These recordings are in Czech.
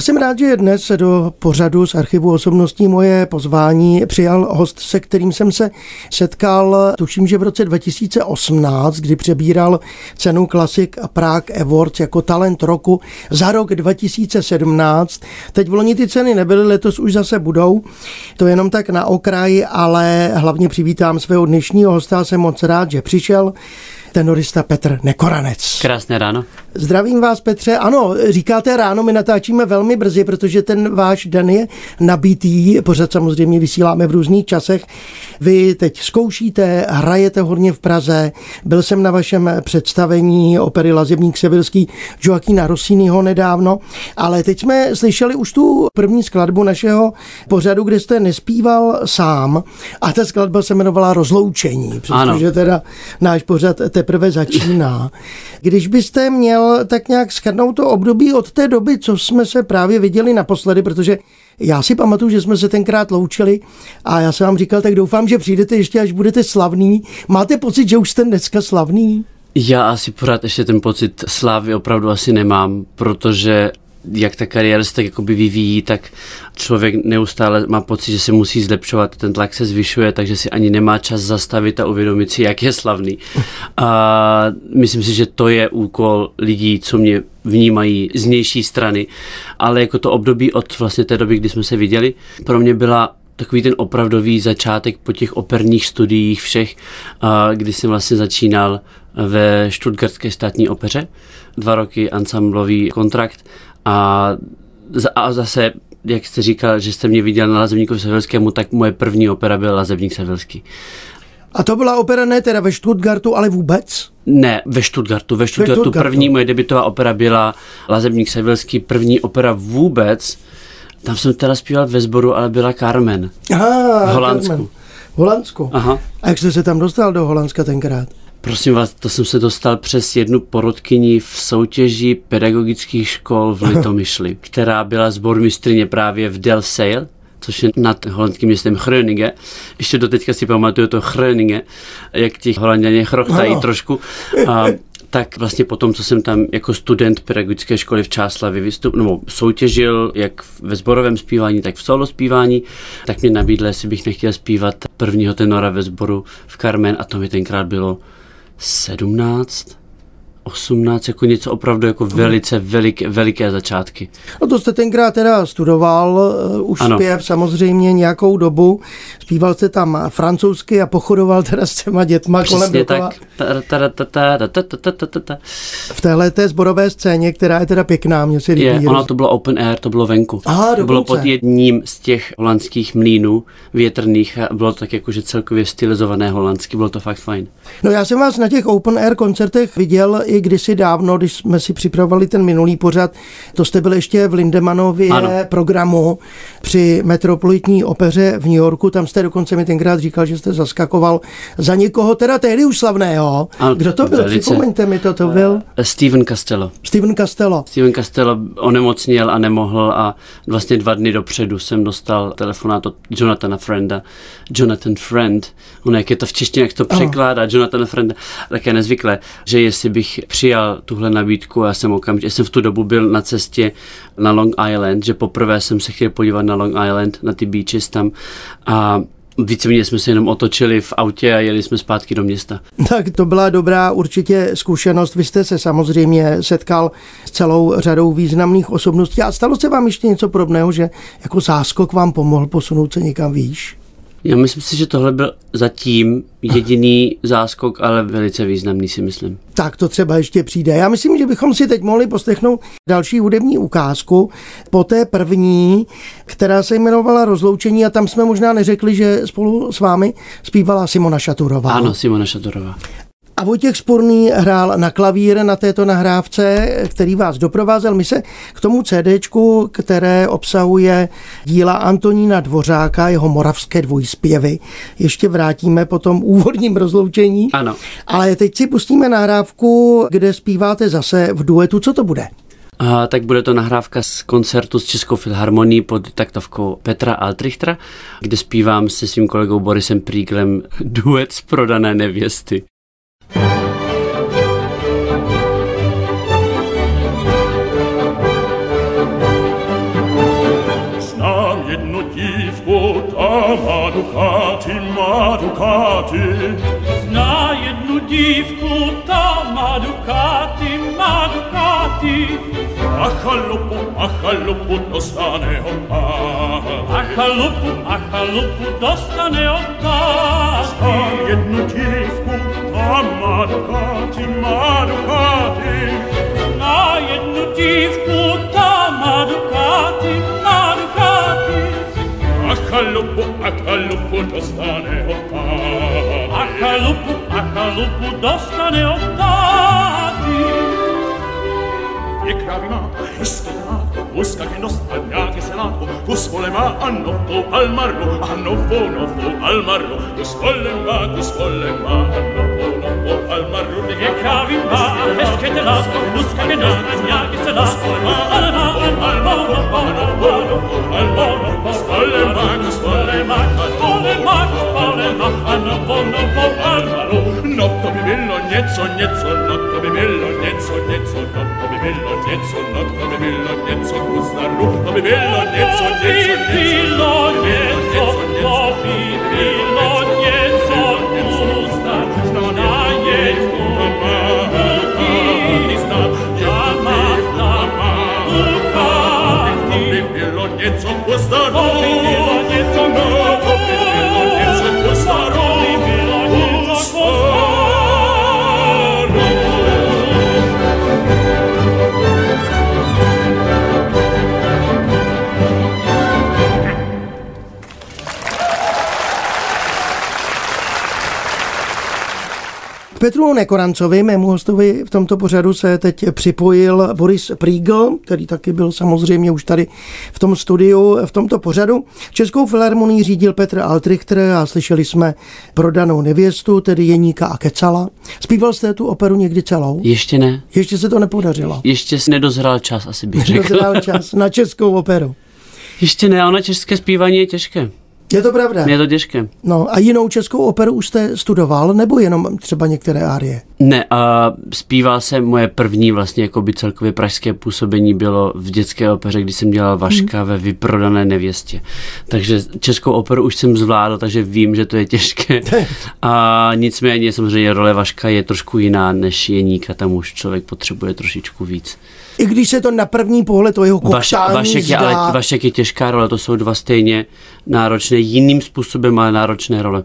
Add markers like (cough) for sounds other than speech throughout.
Jsem rád, že dnes do pořadu z archivu osobností moje pozvání přijal host, se kterým jsem se setkal, tuším, že v roce 2018, kdy přebíral cenu Classic Prague Awards jako talent roku za rok 2017. Teď v loni ty ceny nebyly, letos už zase budou. To jenom tak na okraji, ale hlavně přivítám svého dnešního hosta, jsem moc rád, že přišel tenorista Petr Nekoranec. Krásné ráno. Zdravím vás, Petře. Ano, říkáte ráno, my natáčíme velmi brzy, protože ten váš den je nabitý. Pořád samozřejmě vysíláme v různých časech. Vy teď zkoušíte, hrajete hodně v Praze. Byl jsem na vašem představení opery Lazebník Sevilský Joaquina Rossiniho nedávno, ale teď jsme slyšeli už tu první skladbu našeho pořadu, kde jste nespíval sám a ta skladba se jmenovala Rozloučení, protože teda náš pořad teprve začíná. Když byste měl tak nějak schrnout to období od té doby, co jsme se právě viděli naposledy, protože já si pamatuju, že jsme se tenkrát loučili a já jsem vám říkal, tak doufám, že přijdete ještě, až budete slavný. Máte pocit, že už jste dneska slavný? Já asi pořád ještě ten pocit slávy opravdu asi nemám, protože jak ta kariéra se tak jakoby vyvíjí, tak člověk neustále má pocit, že se musí zlepšovat, ten tlak se zvyšuje, takže si ani nemá čas zastavit a uvědomit si, jak je slavný. A myslím si, že to je úkol lidí, co mě vnímají z nější strany, ale jako to období od vlastně té doby, kdy jsme se viděli, pro mě byla takový ten opravdový začátek po těch operních studiích všech, kdy jsem vlastně začínal ve Stuttgartské státní opeře, dva roky ansamblový kontrakt a, a zase, jak jste říkal, že jste mě viděl na Lazebníku Sevelskému, tak moje první opera byl Lazebník Sevelský. A to byla opera ne teda ve Stuttgartu, ale vůbec? Ne, ve Stuttgartu. Ve Stuttgartu, ve Stuttgartu. první moje debitová opera byla Lazebník Sevelský, první opera vůbec. Tam jsem teda zpíval ve sboru, ale byla Carmen. Aha, v Holandsku. Carmen. V Holandsku? Aha. A jak jste se tam dostal do Holandska tenkrát? Prosím vás, to jsem se dostal přes jednu porodkyni v soutěži pedagogických škol v (laughs) Litomyšli, která byla zbormistrině právě v Del Sail, což je nad holandským městem Groningen. Ještě do teďka si pamatuju to Groningen, jak těch holanděně chrochtají no. trošku. (laughs) A, tak vlastně potom, co jsem tam jako student pedagogické školy v Čáslavě vystup, nebo soutěžil, jak ve sborovém zpívání, tak v solo zpívání, tak mě nabídl, jestli bych nechtěl zpívat prvního tenora ve sboru v Carmen a to mi tenkrát bylo 17, 18, jako něco opravdu jako velice veliké, veliké začátky. No to jste tenkrát teda studoval uh, už ano. zpěv samozřejmě nějakou dobu, zpíval jste tam francouzsky a pochodoval teda s těma dětma Přesně kolem dokola. tak. V téhle té zborové scéně, která je teda pěkná, mě se líbí. Je, ono to bylo open air, to bylo venku. Aha, to bylo pod jedním z těch holandských mlínů větrných a bylo tak jakože celkově stylizované holandsky, bylo to fakt fajn. No já jsem vás na těch open air koncertech viděl i kdysi dávno, když jsme si připravovali ten minulý pořad, to jste byl ještě v Lindemanově ano. programu při Metropolitní opeře v New Yorku, tam jste dokonce mi tenkrát říkal, že jste zaskakoval za někoho teda tehdy už slavného. Ano, Kdo to byl? Velice. Připomeňte mi to, to byl? Eh, Steven Castello. Steven Castello. Steven Castello onemocněl a nemohl a vlastně dva dny dopředu jsem dostal telefonát od Jonathana Frienda. Jonathan Friend, on jak je to v češtině, jak to překládá, Jonathan Friend, tak je nezvyklé, že jestli bych přijal tuhle nabídku, já jsem okamžitě, jsem v tu dobu byl na cestě na Long Island, že poprvé jsem se chtěl podívat na Long Island, na ty beaches tam a Víceméně jsme se jenom otočili v autě a jeli jsme zpátky do města. Tak to byla dobrá určitě zkušenost. Vy jste se samozřejmě setkal s celou řadou významných osobností. A stalo se vám ještě něco podobného, že jako záskok vám pomohl posunout se někam výš? Já myslím si, že tohle byl zatím jediný záskok, ale velice významný si myslím. Tak to třeba ještě přijde. Já myslím, že bychom si teď mohli poslechnout další hudební ukázku po té první, která se jmenovala Rozloučení a tam jsme možná neřekli, že spolu s vámi zpívala Simona Šaturová. Ano, Simona Šaturová. A Vojtěch Sporný hrál na klavír na této nahrávce, který vás doprovázel. My se k tomu CDčku, které obsahuje díla Antonína Dvořáka, jeho moravské dvojspěvy, ještě vrátíme po tom úvodním rozloučení. Ano. Ale teď si pustíme nahrávku, kde zpíváte zase v duetu. Co to bude? A, tak bude to nahrávka z koncertu s Českou filharmonií pod taktovkou Petra Altrichtera, kde zpívám se svým kolegou Borisem Príglem duet z prodané nevěsty. Ducati Знає одну дівку, та Мадукати, Мадукати Ахалупу, ахалупу, достане опа Ахалупу, ахалупу, достане опа Знає одну дівку, та Мадукати, Мадукати Знає одну дівку, та Мадукати A acaluppu, dostane ottati. a acaluppu, dostane ottati. E cravima, ischetato, musca che non stagna che se nato, cus volema annotto al marro, annoffo, noffo al marro, cus volema, cus volema, annotto al marrone che cavi ma pesche te la busca che non mia che se la ma al ma al ma al ma al ma al ma alle ma alle ma alle ma alle ma hanno bonno po al maro notto mi bello niezzo niezzo notto mi bello niezzo niezzo notto mi bello niezzo notto mi bello niezzo gusta rutto mi bello niezzo niezzo niezzo niezzo niezzo niezzo něco kus na Petru Nekorancovi, mému hostovi v tomto pořadu se teď připojil Boris Prígl, který taky byl samozřejmě už tady v tom studiu, v tomto pořadu. Českou filharmonii řídil Petr Altrichter a slyšeli jsme prodanou nevěstu, tedy Jeníka a Kecala. Zpíval jste tu operu někdy celou? Ještě ne. Ještě se to nepodařilo. Ještě si nedozral čas, asi bych řekl. Dozrál čas na českou operu. Ještě ne, ale na české zpívání je těžké. Je to pravda? Je to těžké. No a jinou českou operu už jste studoval, nebo jenom třeba některé árie? Ne, a zpíval jsem moje první vlastně jako by celkově pražské působení bylo v dětské opeře, kdy jsem dělal Vaška ve vyprodané nevěstě. Takže českou operu už jsem zvládl, takže vím, že to je těžké. (laughs) A nicméně samozřejmě role Vaška je trošku jiná než Jeníka, tam už člověk potřebuje trošičku víc. I když se to na první pohled o jeho Vaš, koktání Vašek, je, zdá... ale, Vašek je těžká role, to jsou dva stejně náročné, jiným způsobem, ale náročné role.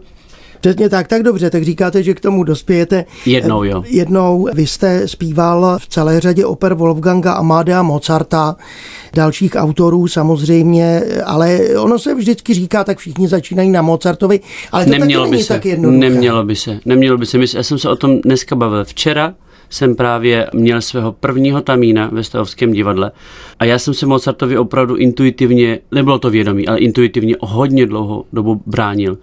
Přesně tak, tak dobře, tak říkáte, že k tomu dospějete. Jednou, jo. Jednou vy jste zpíval v celé řadě oper Wolfganga Amadea Mozarta, dalších autorů samozřejmě, ale ono se vždycky říká, tak všichni začínají na Mozartovi, ale to Nemělo taky by není se, tak jednoduché. nemělo by se, nemělo by se. Já jsem se o tom dneska bavil. Včera jsem právě měl svého prvního tamína ve Stavovském divadle a já jsem se Mozartovi opravdu intuitivně, nebylo to vědomí, ale intuitivně hodně dlouho dobu bránil.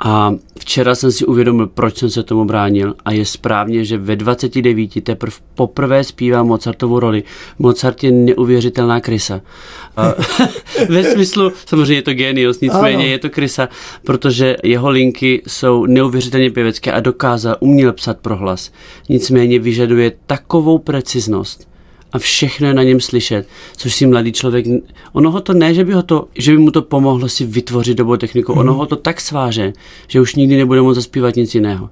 A včera jsem si uvědomil, proč jsem se tomu bránil a je správně, že ve 29 teprve poprvé zpívá Mozartovu roli. Mozart je neuvěřitelná krysa. (laughs) Ve smyslu, samozřejmě je to genius, nicméně Ano. je to krysa, protože jeho linky jsou neuvěřitelně pěvecké a dokázal, uměl psat pro hlas. Nicméně vyžaduje takovou preciznost, a všechno je na něm slyšet, což si mladý člověk, ono ho to ne, že by, ho to, že by mu to pomohlo si vytvořit dobrou techniku, ono ho to tak sváže, že už nikdy nebude moct zaspívat nic jiného.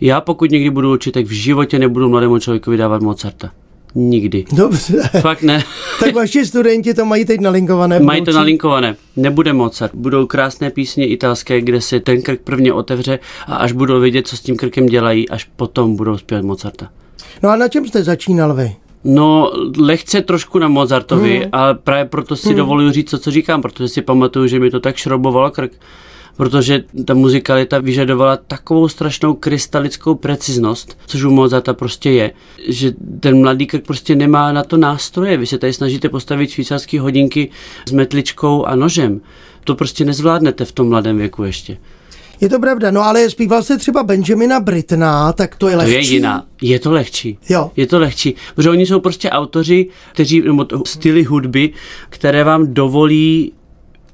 Já pokud někdy budu učit, tak v životě nebudu mladému člověku vydávat Mozarta. Nikdy. Dobře, Fakt ne. (laughs) tak vaši studenti to mají teď nalinkované. Mají to nalinkované. Nebude Mozart. Budou krásné písně italské, kde se ten krk prvně otevře a až budou vědět, co s tím krkem dělají, až potom budou zpívat Mozarta. No a na čem jste začínal vy? No, lehce trošku na Mozartovi, mm. ale právě proto si mm. dovoluji říct to, co říkám, protože si pamatuju, že mi to tak šrobovalo krk. Protože ta muzikalita vyžadovala takovou strašnou krystalickou preciznost, což u Mozarta prostě je, že ten mladý krk prostě nemá na to nástroje. Vy se tady snažíte postavit švýcarské hodinky s metličkou a nožem. To prostě nezvládnete v tom mladém věku ještě. Je to pravda, no ale zpíval jste třeba Benjamina Britna, tak to je To lehčí. je jiná. Je to lehčí. Jo. Je to lehčí. Protože oni jsou prostě autoři, kteří, nebo to- styly hudby, které vám dovolí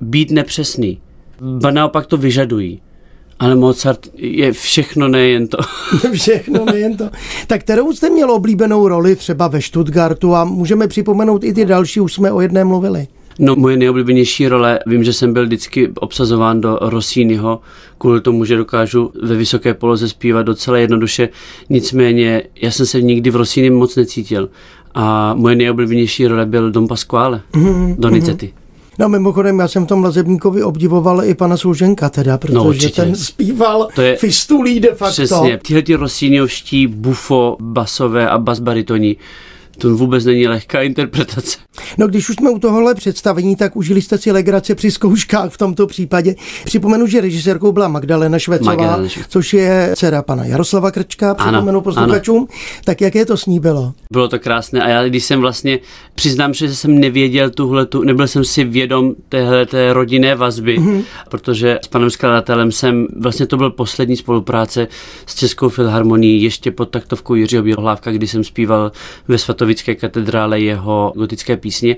být nepřesný. Ba naopak to vyžadují. Ale Mozart je všechno, nejen to. (laughs) Všechno, nejen to. Tak kterou jste měl oblíbenou roli třeba ve Stuttgartu a můžeme připomenout i ty další, už jsme o jedné mluvili. No, moje nejoblíbenější role, vím, že jsem byl vždycky obsazován do Rossiniho, kvůli tomu, že dokážu ve vysoké poloze zpívat docela jednoduše. Nicméně, já jsem se nikdy v Rossini moc necítil. A moje nejoblíbenější role byl Don Pasquale, Mhm, Donizetti. No mimochodem, já jsem v tom Lazebníkovi obdivoval i pana Služenka teda, protože No, určitě. ten zpíval To je- fistulí de facto. Přesně, tyhle ty Rossiniovští bufo, basové a basbaritoní, to vůbec není lehká interpretace. No když už jsme u tohohle představení, tak užili jste si legrace při zkouškách v tomto případě. Připomenu, že režisérkou byla Magdalena Švecová, Magdalena což je dcera pana Jaroslava Krčka, připomenu posluchačům. Tak jaké to s ní bylo? Bylo to krásné a já když jsem vlastně, přiznám, že jsem nevěděl tuhle, tu, nebyl jsem si vědom téhle té rodinné vazby, mm-hmm. protože s panem skladatelem jsem, vlastně to byl poslední spolupráce s Českou filharmonií ještě pod taktovkou Jiřího Bělohlávka, kdy jsem zpíval ve Svatovické katedrále jeho gotické písně.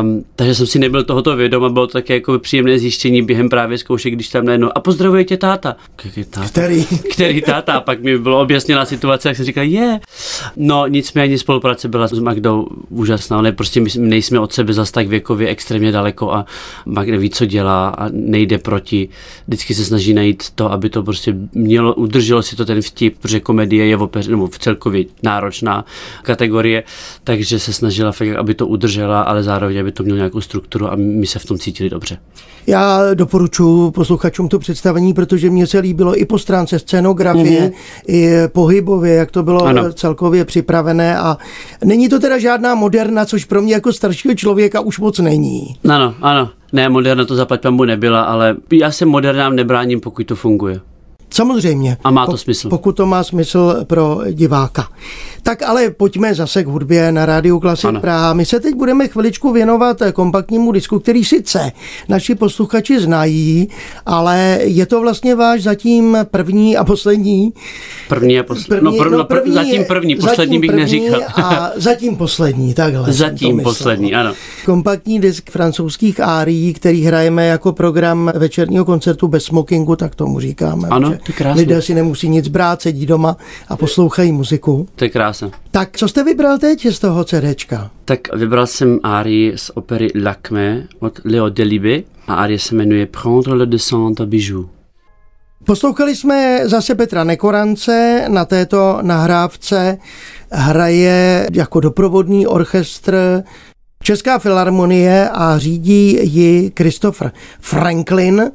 Um, takže jsem si nebyl tohoto vědom a bylo to také jako příjemné zjištění během právě zkoušek, když tam najednou a pozdravuje tě táta. Jaký táta? Který? (laughs) který táta, a pak mi bylo objasněna situace, jak jsem říkal, je. No nicméně spolupráce byla s Magdou úžasná, ne, prostě my nejsme od sebe zas tak věkově extrémně daleko a Magda ví, co dělá a nejde proti. Vždycky se snaží najít to, aby to prostě mělo, udrželo si to ten vtip, protože komedie je opeř, nebo v celkově náročná kategorie, takže se snažila fakt, aby to udržela, ale zároveň, aby to mělo nějakou strukturu a my se v tom cítili dobře. Já doporučuji posluchačům to představení, protože mě se líbilo i po stránce scénografie, mm-hmm. i pohybově, jak to bylo ano. celkově připravené a není to teda žádná moderna, což pro mě jako staršího člověka už moc není. Ano, ano. Ne, moderna to zaplať pambu nebyla, ale já se modernám nebráním, pokud to funguje. Samozřejmě. A má to smysl. Pokud to má smysl pro diváka. Tak ale pojďme zase k hudbě na Rádiu Klasik Ano. Praha. My se teď budeme chviličku věnovat kompaktnímu disku, který sice naši posluchači znají, ale je to vlastně váš zatím první a poslední. První a poslední. No, prv, no, prv, zatím první, poslední zatím bych první neříkal. A (laughs) zatím poslední, takhle. Zatím poslední, ano. Kompaktní disk francouzských árií, který hrajeme jako program večerního koncertu bez smokingu, tak tomu říkáme. Ano, že to je krásné. Lidé si nemusí nic brát, sedí doma a poslouchají muziku. To je krása. Tak co jste vybral teď z toho CDčka? Tak vybral jsem árii z opery Lacme od Leo Delibes a árie se jmenuje Prendre le descente à bijoux. Poslouchali jsme zase Petra Nekorance, na této nahrávce hraje jako doprovodný orchestr Česká filharmonie a řídí ji Christopher Franklin.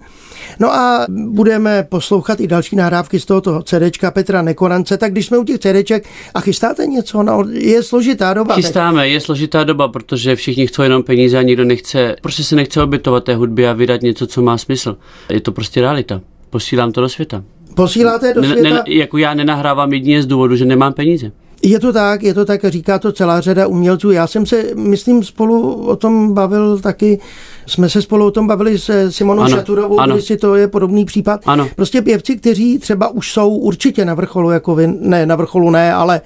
No a budeme poslouchat i další nahrávky z tohoto CDčka Petra Nekorance. Tak když jsme u těch CDček a chystáte něco, no, je složitá doba. Chystáme, je složitá doba, protože všichni chcou jenom peníze a nikdo nechce, prostě se nechce obětovat té hudbě a vydat něco, co má smysl. Je to prostě realita. Posílám to do světa. Posíláte do Ne, světa? ne, jako já nenahrávám jedině z důvodu, že nemám peníze. Je to tak, je to tak, říká to celá řada umělců. Já jsem se, myslím, spolu o tom bavil taky, jsme se spolu o tom bavili se Simonou Ano, Šaturovou, ano. si to je podobný případ. Ano. Prostě pěvci, kteří třeba už jsou určitě na vrcholu, jako vy, ne, na vrcholu ne, ale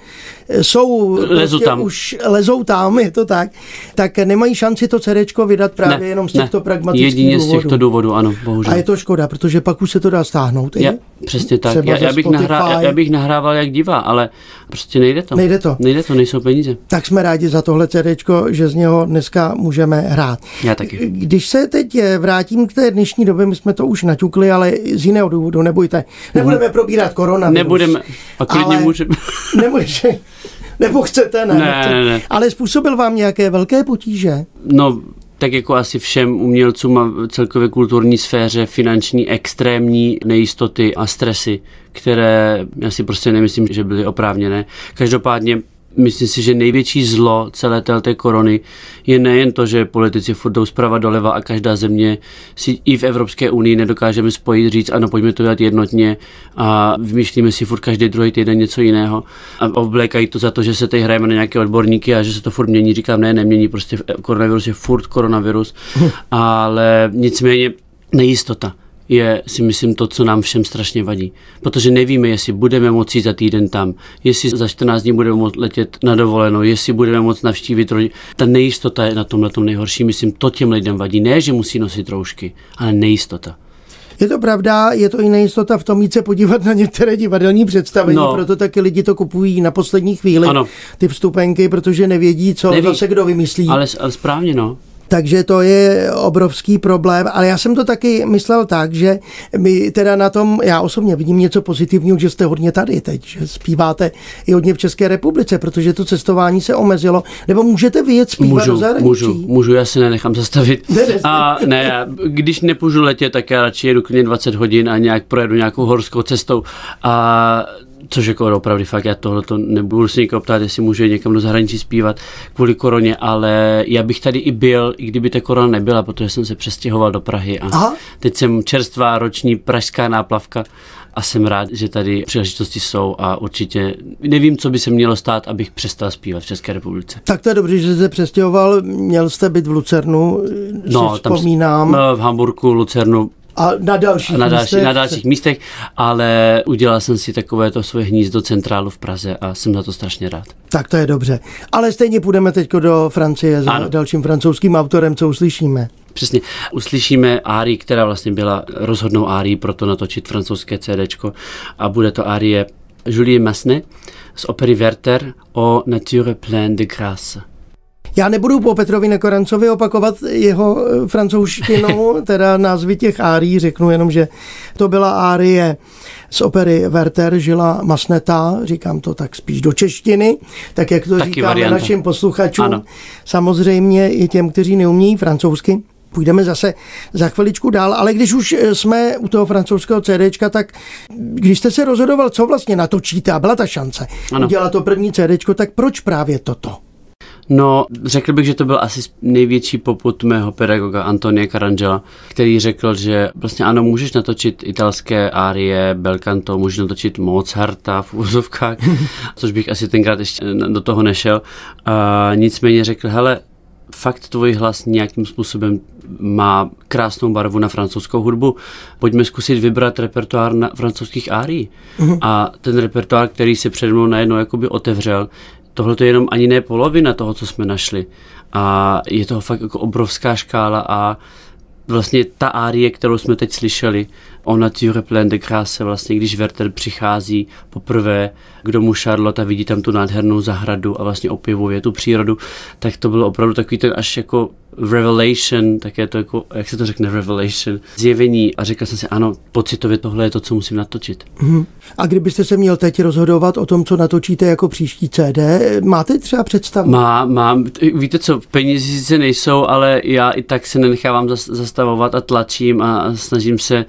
jsou, Lezu prostě tam. už lezou tam, je to tak, tak nemají šanci to CDčko vydat právě ne, jenom z ne. těchto pragmatických Jedině důvodů. z těchto důvodů, ano, bohužel. A je to škoda, protože pak už se to dá stáhnout. i? Já, přesně tak. Třeba Já, já, bych nahrá, já bych nahrával jak divá, ale prostě nejde to. Nejde to. Nejde to, nejsou peníze. tak jsme rádi za tohle CDčko, že z něho dneska můžeme hrát. Já taky. Když se teď vrátím k té dnešní době, my jsme to už naťukli, ale z jiného důvodu, nebojte. Nebudeme probírat korona. Nebudeme, a klidně můžeme. Nemůže, (laughs) nebo chcete, ne, Ne, ne, ne. Ale způsobil vám nějaké velké potíže? No, tak jako asi všem umělcům a celkově kulturní sféře finanční extrémní nejistoty a stresy, které já si prostě nemyslím, že byly oprávněné. Každopádně myslím si, že největší zlo celé té korony je nejen to, že politici furt jdou zprava doleva a každá země si i v Evropské unii nedokážeme spojit, říct, ano, pojďme to dělat jednotně a vymýšlíme si furt každý druhý týden něco jiného. A oblékají to za to, že se tady hrajeme na nějaké odborníky a že se to furt mění. Říkám, ne, nemění, prostě koronavirus je furt koronavirus, (laughs) ale nicméně nejistota je si myslím to, co nám všem strašně vadí. Protože nevíme, jestli budeme moci za týden tam, jestli za 14 dní budeme moct letět na dovolenou, jestli budeme moct navštívit rodinu. Ta nejistota je na tomhle tom nejhorší. Myslím, to těm lidem vadí. Ne, že musí nosit roušky, ale nejistota. Je to pravda, je to i nejistota v tom jít se podívat na některé divadelní představení, no. proto taky lidi to kupují na poslední chvíli, ano. ty vstupenky, protože nevědí, co Neví. zase kdo vymyslí. Ale, ale správně, no. Takže to je obrovský problém, ale já jsem to taky myslel tak, že my teda na tom, já osobně vidím něco pozitivního, že jste hodně tady teď, že zpíváte i hodně v České republice, protože to cestování se omezilo, nebo můžete vyjet zpívat můžu, do zahraničí? Můžu, můžu, já se nenechám zastavit. Ne, ne, a ne, když nepůjdu letět, tak já radši jedu klidně 20 hodin a nějak projedu nějakou horskou cestou a Což jako opravdu fakt, já tohle to nebudu se nikoho ptát, jestli můžu někam do zahraničí zpívat kvůli koroně, ale já bych tady i byl, i kdyby ta korona nebyla, protože jsem se přestěhoval do Prahy a Aha. teď jsem čerstvá roční pražská náplavka a jsem rád, že tady příležitosti jsou a určitě nevím, co by se mělo stát, abych přestal zpívat v České republice. Tak to je dobře, že jste přestěhoval, měl jste být v Lucernu, no, tam vzpomínám. No, v Hamburgu, Lucernu, a na dalších, a na, další, místech. na dalších místech, ale udělal jsem si takové to svoje hnízdo centrálu v Praze a jsem za to strašně rád. Tak to je dobře. Ale stejně půjdeme teď do Francie za ano. dalším francouzským autorem, co uslyšíme. Přesně. Uslyšíme Árii, která vlastně byla rozhodnou Árii pro to natočit francouzské CD a bude to Árie Julie Masne z opery Werther o Nature pleine de grâce. Já nebudu po Petrovi Nekorancovi opakovat jeho eh, francouzštinu, (laughs) teda názvy těch árií, řeknu jenom, že to byla árie z opery Werther žila Masneta, říkám to tak spíš do češtiny, tak jak to Taky říkáme varianta. našim posluchačům, ano. samozřejmě i těm, kteří neumějí francouzsky. Půjdeme zase za chviličku dál, ale když už eh, jsme u toho francouzského CDčka, tak když jste se rozhodoval, co vlastně natočíte a byla ta šance ano. udělat to první CDčko, tak proč právě toto? No, řekl bych, že to byl asi největší poput mého pedagoga Antonia Carangela, který řekl, že vlastně ano, můžeš natočit italské árie, belcanto, můžeš natočit Mozarta v úzovkách, (laughs) což bych asi tenkrát ještě do toho nešel. A nicméně řekl, hele, fakt tvůj hlas nějakým způsobem má krásnou barvu na francouzskou hudbu. Pojďme zkusit vybrat repertoár na francouzských árií. Uh-huh. A ten repertoár, který se před mnou najednou jakoby otevřel, tohle je jenom ani ne polovina toho, co jsme našli. A je to fakt jako obrovská škála a vlastně ta árie, kterou jsme teď slyšeli, o Nature plein de grâce, vlastně když Werther přichází poprvé k domu Charlotte a vidí tam tu nádhernou zahradu a vlastně opěvuje tu přírodu, tak to bylo opravdu takový ten až jako revelation, tak je to jako, jak se to řekne, revelation, zjevení a řekl jsem si, ano, pocitově tohle je to, co musím natočit. Hmm. A kdybyste se měl teď rozhodovat o tom, co natočíte jako příští CD, máte třeba představu? Má, mám. Víte co, peníze sice nejsou, ale já i tak se nenechávám zastavovat a tlačím a snažím se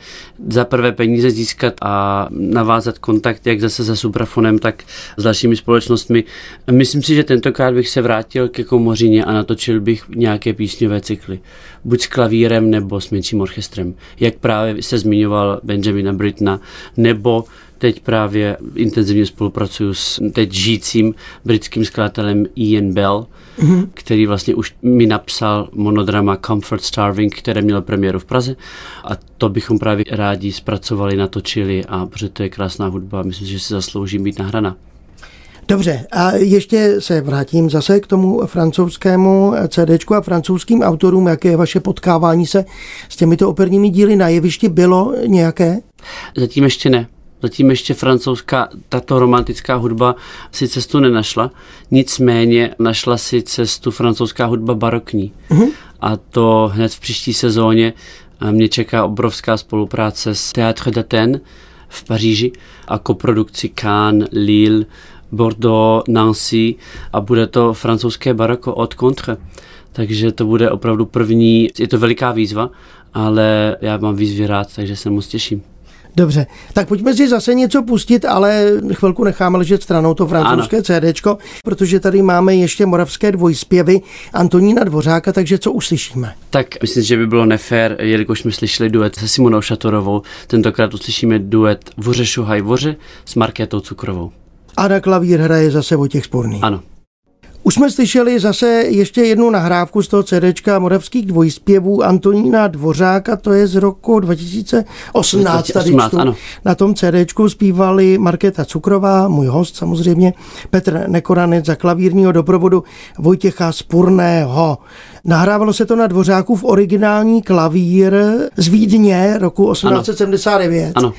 za prvé peníze získat a navázat kontakt jak zase se Suprafonem, tak s dalšími společnostmi. Myslím si, že tentokrát bych se vrátil ke komořině a natočil bych nějaké písňové cykly. Buď s klavírem nebo s menším orchestrem. Jak právě se zmiňoval Benjamina Britna, nebo teď právě intenzivně spolupracuju s teď žijícím britským skladatelem Ian Bell, mm-hmm. který vlastně už mi napsal monodrama Comfort Starving, které mělo premiéru v Praze a to bychom právě rádi zpracovali, natočili a protože to je krásná hudba, myslím, že si zaslouží být nahraná. Dobře, a ještě se vrátím zase k tomu francouzskému CDčku a francouzským autorům. Jaké je vaše potkávání se s těmito operními díly na jevišti? Bylo nějaké? Zatím ještě ne. Zatím ještě francouzská, tato romantická hudba si cestu nenašla, nicméně našla si cestu francouzská hudba barokní. Uh-huh. A to hned v příští sezóně mě čeká obrovská spolupráce s Théâtre d'Athènes v Paříži a koprodukci Cannes, Lille, Bordeaux, Nancy a bude to francouzské baroko od contre. Takže to bude opravdu první, je to veliká výzva, ale já mám výzvy rád, takže se moc těším. Dobře, tak pojďme si zase něco pustit, ale chvilku necháme ležet stranou to francouzské CDčko, protože tady máme ještě moravské dvojspěvy Antonína Dvořáka, takže co uslyšíme? Tak myslím, že by bylo nefér, jelikož jsme slyšeli duet se Simonou Šatorovou, tentokrát uslyšíme duet Voře šuhaj voře s Markétou Cukrovou. A na klavír hraje zase Vojtěch Sporný. Ano. Už jsme slyšeli zase ještě jednu nahrávku z toho CDčka Moravských dvojspěvů Antonína Dvořáka, to je z roku 2018. Tady 2018, ano. Na tom CDčku zpívali Markéta Cukrová, můj host samozřejmě, Petr Nekoranec za klavírního doprovodu Vojtěcha Spurného. Nahrávalo se to na Dvořáku v originální klavír z Vídně roku 1879. Ano.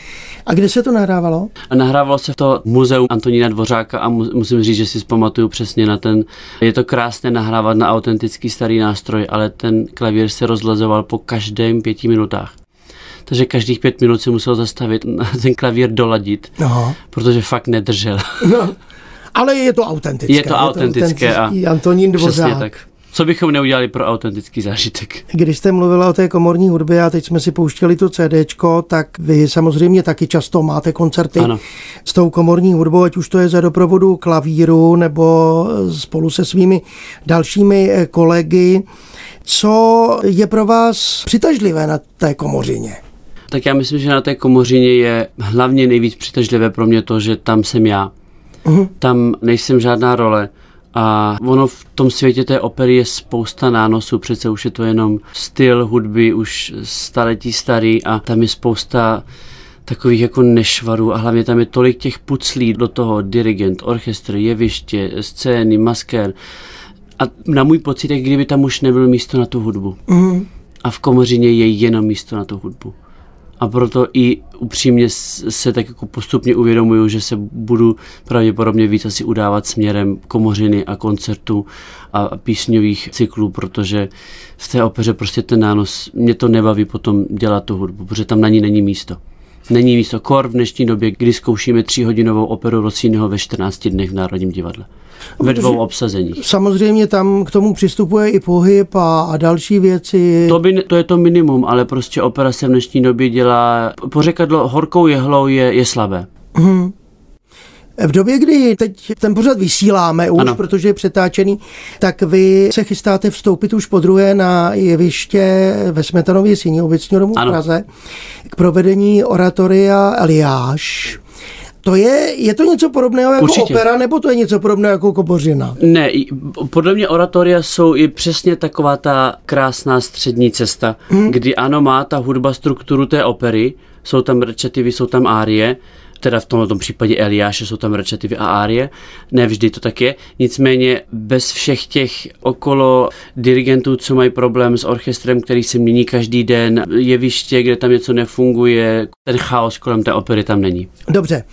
A kde se to nahrávalo? A nahrávalo se to v muzeu Antonína Dvořáka a mu, musím říct, že si zpamatuju přesně na ten, je to krásné nahrávat na autentický starý nástroj, ale ten klavír se rozlezoval po každém pěti minutách. Takže každých pět minut se musel zastavit a (laughs) ten klavír doladit, Aha. protože fakt nedržel. No, ale je to autentické. Je to autentické a autentický Antonín Přesně Dvořák. tak. Co bychom neudělali pro autentický zážitek? Když jste mluvila o té komorní hudbě a teď jsme si pouštěli to CDčko, tak vy samozřejmě taky často máte koncerty Ano. s tou komorní hudbou, ať už to je za doprovodu klavíru nebo spolu se svými dalšími eh, kolegy. Co je pro vás přitažlivé na té komořině? Tak já myslím, že na té komořině je hlavně nejvíc přitažlivé pro mě to, že tam jsem já. Mhm. Tam nejsem žádná role. A ono v tom světě té opery je spousta nánosů, přece už je to jenom styl hudby, už staletí starý a tam je spousta takových jako nešvarů a hlavně tam je tolik těch puclí do toho, dirigent, orchestr, jeviště, scény, maskér. A na můj pocit je, kdyby tam už nebylo místo na tu hudbu. Mhm. A v komořině je jenom místo na tu hudbu. A proto i upřímně se tak jako postupně uvědomuju, že se budu pravděpodobně víc asi udávat směrem komořiny a koncertů a písňových cyklů, protože v té opeře prostě ten nános, mě to nebaví potom dělat tu hudbu, protože tam na ní není místo. Není místo kor v dnešní době, kdy zkoušíme tříhodinovou operu Rossiniho ve 14 dnech v Národním divadle. Ve dvou obsazeních. Samozřejmě tam k tomu přistupuje i pohyb a, a další věci. To, by, to je to minimum, ale prostě opera se v dnešní době dělá, pořekadlo horkou jehlou je, je slabé. V době, kdy teď ten pořad vysíláme už, ano. Protože je přetáčený, tak vy se chystáte vstoupit už po druhé na jeviště ve Smetanově síni obecního domu v Ano. Praze k provedení oratoria Eliáš. To je, je to něco podobného jako Určitě. opera, nebo to je něco podobného jako kobořina? Ne, podle mě oratoria jsou i přesně taková ta krásná střední cesta, hmm. kdy ano, má ta hudba strukturu té opery, jsou tam rečetivy, jsou tam árie, teda v tomto případě Eliáše jsou tam rečetivy a árie, ne vždy to tak je, nicméně bez všech těch okolo dirigentů, co mají problém s orchestrem, který se mění každý den, jeviště, kde tam něco nefunguje, ten chaos kolem té opery tam není. Dobře.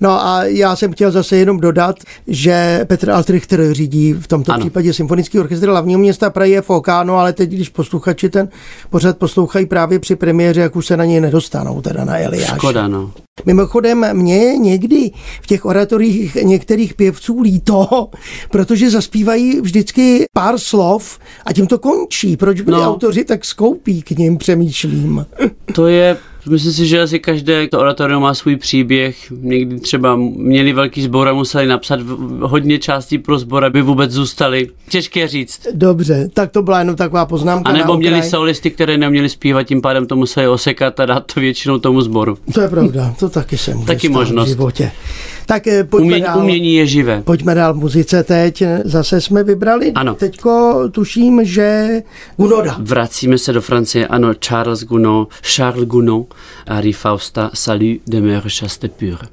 No a já jsem chtěl zase jenom dodat, že Petr Altrichter řídí v tomto ano. Případě Symfonický orchestr hlavního města Prahy je FOK, no ale teď, když posluchači ten pořad poslouchají právě při premiéře, jak už se na něj nedostanou, teda na Eliáš. Škoda, no. Mimochodem, mě je někdy v těch oratorích některých pěvců líto, protože zaspívají vždycky pár slov a tím to končí. Proč byli no. Autoři tak skoupí k ním, přemýšlím. To je, myslím si, že asi každé to oratorium má svůj příběh. Někdy třeba měli velký sbor a museli napsat hodně částí pro sbor, aby vůbec zůstali. Těžké říct. Dobře, tak to byla jenom taková poznámka A nebo měli solisty, které neměli zpívat, tím pádem to museli osekat a dát to většinou tomu sboru. To je pravda, to taky se může Taky možnost. v životě. Tak eh, pojďme Umění, dál. umění je živé. Pojďme dál muzice teď. Zase jsme vybrali. Ano. Teďko tuším, že Gunoda. Vracíme se do Francie, ano, Charles Gounod, Charles Gounod, Harry Fausta, Salut de mer chaste pure.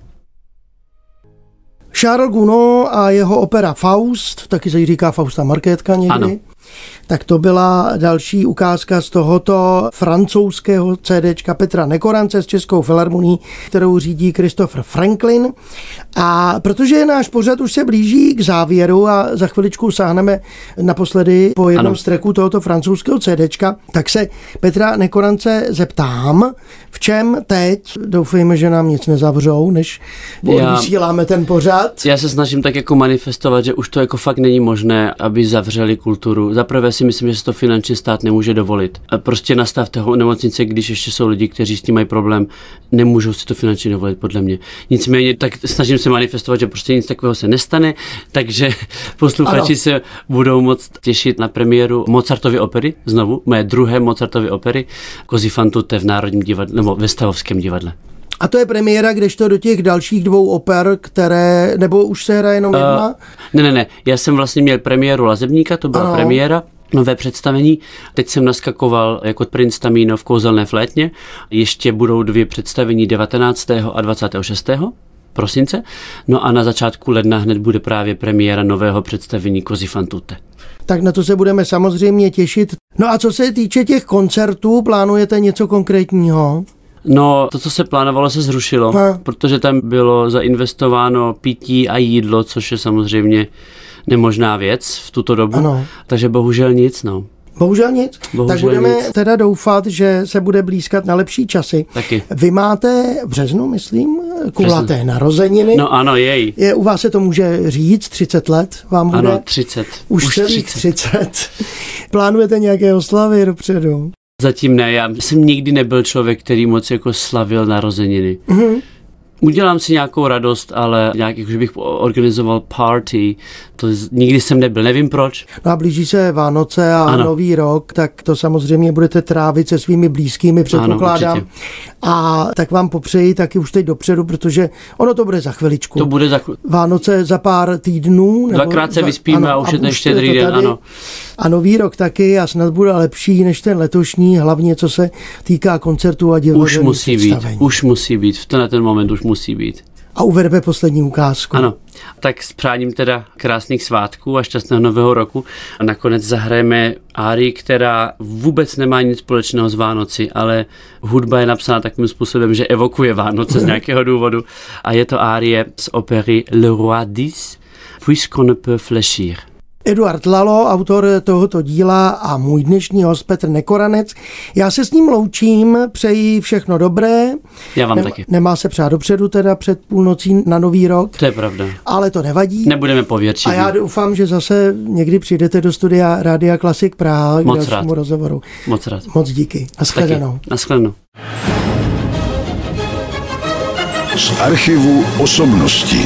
Charles Gounod a jeho opera Faust, taky se jí říká Fausta Markétka někdy. Ano. Tak to byla další ukázka z tohoto francouzského CDčka Petra Nekorance s Českou filharmonií, kterou řídí Christopher Franklin. A protože náš pořad už se blíží k závěru a za chviličku sáhneme naposledy po jednom Ano. z tracků tohoto francouzského CDčka, tak se Petra Nekorance zeptám, v čem teď, doufejme, že nám nic nezavřou, než Já- vysíláme ten pořad. Já se snažím tak jako manifestovat, že už to jako fakt není možné, aby zavřeli kulturu. Za prvé si myslím, že se to finančně stát nemůže dovolit. A prostě nastavte ho nemocnice, když ještě jsou lidi, kteří s tím mají problém, nemůžou si to finančně dovolit, podle mě. Nicméně tak snažím se manifestovat, že prostě nic takového se nestane, takže (laughs) posluchači Ano. se budou moc těšit na premiéru Mozartovy opery, znovu, moje druhé Mozartovy opery, Kozifantu v Národním divadle, nebo ve Stavovském divadle. A to je premiéra, kdežto do těch dalších dvou oper, které, nebo už se hraje jenom jedna? Uh, ne, ne, ne, já jsem vlastně měl premiéru Lazebníka, to byla ano. premiéra, nové představení. Teď jsem naskakoval jako princ Tamino v kouzelné flétně. Ještě budou dvě představení 19. a 26 prosince. No a na začátku ledna hned bude právě premiéra nového představení Kozy Fantute. Tak na to se budeme samozřejmě těšit. No a co se týče těch koncertů, plánujete něco konkrétního? No, to, co se plánovalo, se zrušilo, ha. protože tam bylo zainvestováno pití a jídlo, což je samozřejmě nemožná věc v tuto dobu. Ano. Takže bohužel nic, no. Bohužel nic. Bohužel tak budeme nic. teda doufat, že se bude blízkat na lepší časy. Taky. Vy máte v březnu, myslím, kulaté březnu. narozeniny. No ano, jej. Je, u vás se to může říct, 30 let vám bude. Ano, 30. Už, Už 30. 30. (laughs) Plánujete nějaké oslavy dopředu? Zatím ne, já jsem nikdy nebyl člověk, který moc jako slavil narozeniny. Mm-hmm. Udělám si nějakou radost, ale nějak, že bych organizoval party, to nikdy jsem nebyl, nevím proč. No a blíží se Vánoce a ano. Nový rok, tak to samozřejmě budete trávit se svými blízkými, předpokládám. Ano, a tak vám popřeji taky už teď dopředu, protože ono to bude za chviličku. To bude za Vánoce za pár týdnů. Dvakrát se vyspíme ano, a už je ten štědrý den, ano. A nový rok taky a snad bude lepší než ten letošní, hlavně co se týká koncertů a divadelních Už musí být, už musí být, v ten, ten moment už musí být. A uvedeme poslední ukázku. Ano, tak s přáním teda krásných svátků a šťastného nového roku. A nakonec zahrajeme árii, která vůbec nemá nic společného s Vánoci, ale hudba je napsána takovým způsobem, že evokuje Vánoce z (laughs) nějakého důvodu. A je to árie z opery Le Roi Dix, Puisqu'on ne peut fléchir. Eduard Lalo, autor tohoto díla a můj dnešní host Petr Nekoranec. Já se s ním loučím, přeji všechno dobré. Já vám Nem, taky. Nemá se přát dopředu teda před půlnocí na nový rok. To je pravda. Ale to nevadí. Nebudeme pověrčit. A já doufám, že zase někdy přijdete do studia Rádia Klasik Praha Moc k dalšímu rád. rozhovoru. Moc rád. Moc díky. Naschledanou. Naschledanou. Z archivu osobností.